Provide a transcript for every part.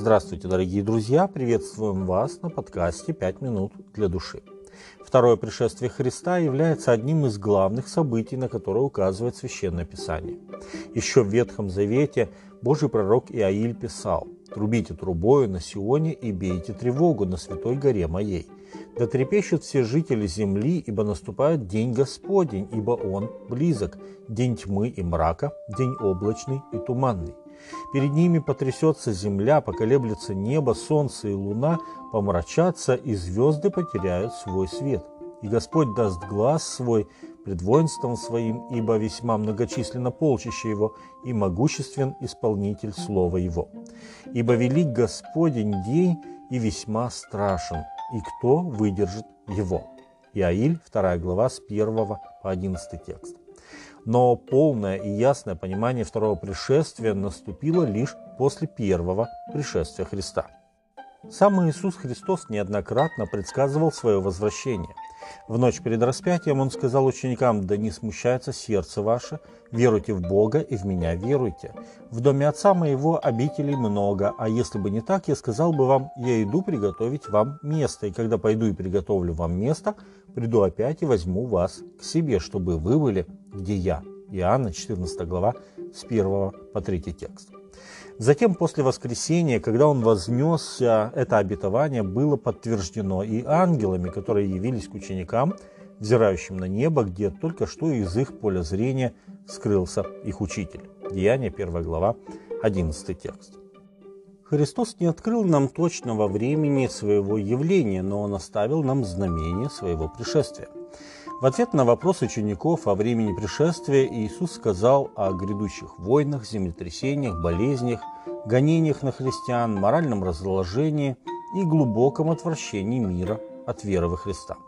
Здравствуйте, дорогие друзья! Приветствуем вас на подкасте «Пять минут для души». Второе пришествие Христа является одним из главных событий, на которое указывает Священное Писание. Еще в Ветхом Завете Божий пророк Иаиль писал «Трубите трубою на Сионе и бейте тревогу на святой горе моей. Да трепещут все жители земли, ибо наступает день Господень, ибо Он близок, день тьмы и мрака, день облачный и туманный. Перед ними потрясется земля, поколеблется небо, солнце и луна, помрачатся, и звезды потеряют свой свет. И Господь даст глаз свой пред воинством своим, ибо весьма многочисленно полчище его, и могуществен исполнитель слова его. Ибо велик Господень день и весьма страшен, и кто выдержит его? Иаиль, 2 глава, с 1 по 11 текст. Но полное и ясное понимание второго пришествия наступило лишь после первого пришествия Христа. Сам Иисус Христос неоднократно предсказывал свое возвращение. В ночь перед распятием Он сказал ученикам, «Да не смущается сердце ваше, веруйте в Бога и в Меня веруйте. В доме Отца Моего обителей много, а если бы не так, я сказал бы вам, я иду приготовить вам место, и когда пойду и приготовлю вам место, приду опять и возьму вас к себе, чтобы вы были, где я». Иоанна 14 глава с 1 по 3 текст. Затем, после воскресения, когда он вознесся, это обетование было подтверждено и ангелами, которые явились к ученикам, взирающим на небо, где только что из их поля зрения скрылся их учитель. Деяние 1 глава, 11 текст. Христос не открыл нам точного времени своего явления, но Он оставил нам знамение своего пришествия. В ответ на вопрос учеников о времени пришествия Иисус сказал о грядущих войнах, землетрясениях, болезнях, гонениях на христиан, моральном разложении и глубоком отвращении мира от веры во Христа.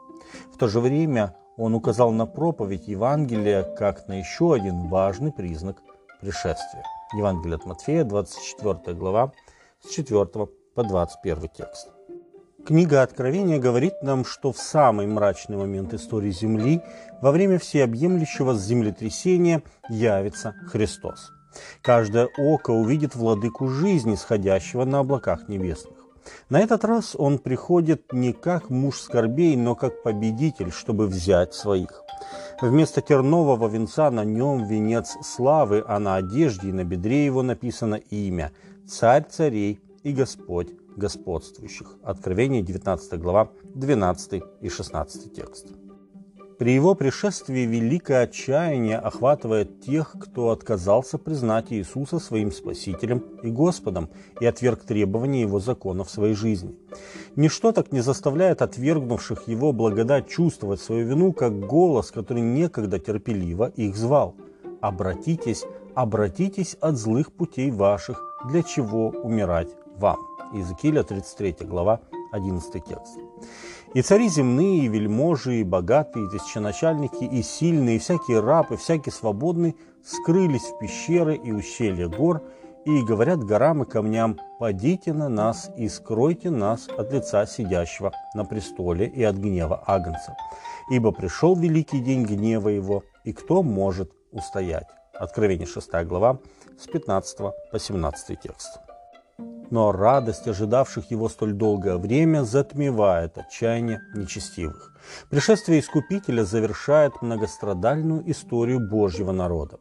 В то же время он указал на проповедь Евангелия как на еще один важный признак пришествия. Евангелие от Матфея, 24 глава, с 4 по 21 текст. Книга Откровения говорит нам, что в самый мрачный момент истории Земли, во время всеобъемлющего землетрясения, явится Христос. Каждое око увидит владыку жизни, сходящего на облаках небесных. На этот раз он приходит не как муж скорбей, но как победитель, чтобы взять своих. Вместо тернового венца на нем венец славы, а на одежде и на бедре его написано имя – «Царь царей и Господь господствующих. Откровение 19 глава, 12 и 16 текст. При его пришествии великое отчаяние охватывает тех, кто отказался признать Иисуса своим Спасителем и Господом и отверг требования Его закона в своей жизни. Ничто так не заставляет отвергнувших Его благодать чувствовать свою вину, как голос, который некогда терпеливо их звал. «Обратитесь, обратитесь от злых путей ваших, для чего умирать вам». Иезекииля, 33 глава, 11 текст. «И цари земные, и вельможи, и богатые, и тысяченачальники, и сильные, и всякие раб, и всякий свободный скрылись в пещеры и ущелья гор, и говорят горам и камням, «Падите на нас и скройте нас от лица сидящего на престоле и от гнева Агнца, ибо пришел великий день гнева его, и кто может устоять?» Откровение 6 глава с 15 по 17 текст но радость ожидавших его столь долгое время затмевает отчаяние нечестивых. Пришествие Искупителя завершает многострадальную историю Божьего народа.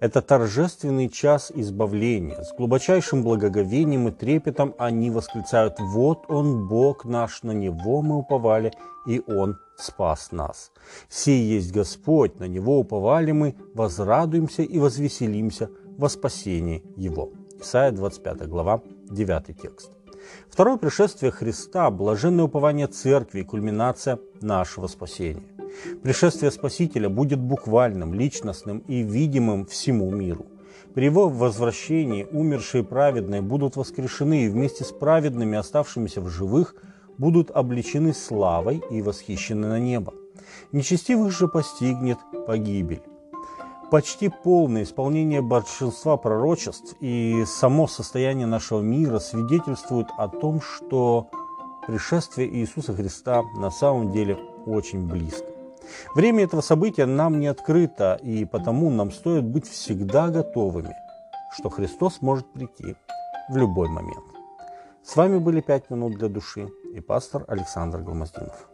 Это торжественный час избавления. С глубочайшим благоговением и трепетом они восклицают «Вот Он, Бог наш, на Него мы уповали, и Он спас нас. Сей есть Господь, на Него уповали мы, возрадуемся и возвеселимся во спасении Его». Исайя 25 глава, 9 текст. Второе пришествие Христа – блаженное упование Церкви и кульминация нашего спасения. Пришествие Спасителя будет буквальным, личностным и видимым всему миру. При его возвращении умершие праведные будут воскрешены и вместе с праведными, оставшимися в живых, будут обличены славой и восхищены на небо. Нечестивых же постигнет погибель почти полное исполнение большинства пророчеств и само состояние нашего мира свидетельствуют о том, что пришествие Иисуса Христа на самом деле очень близко. Время этого события нам не открыто, и потому нам стоит быть всегда готовыми, что Христос может прийти в любой момент. С вами были «Пять минут для души» и пастор Александр Громоздинов.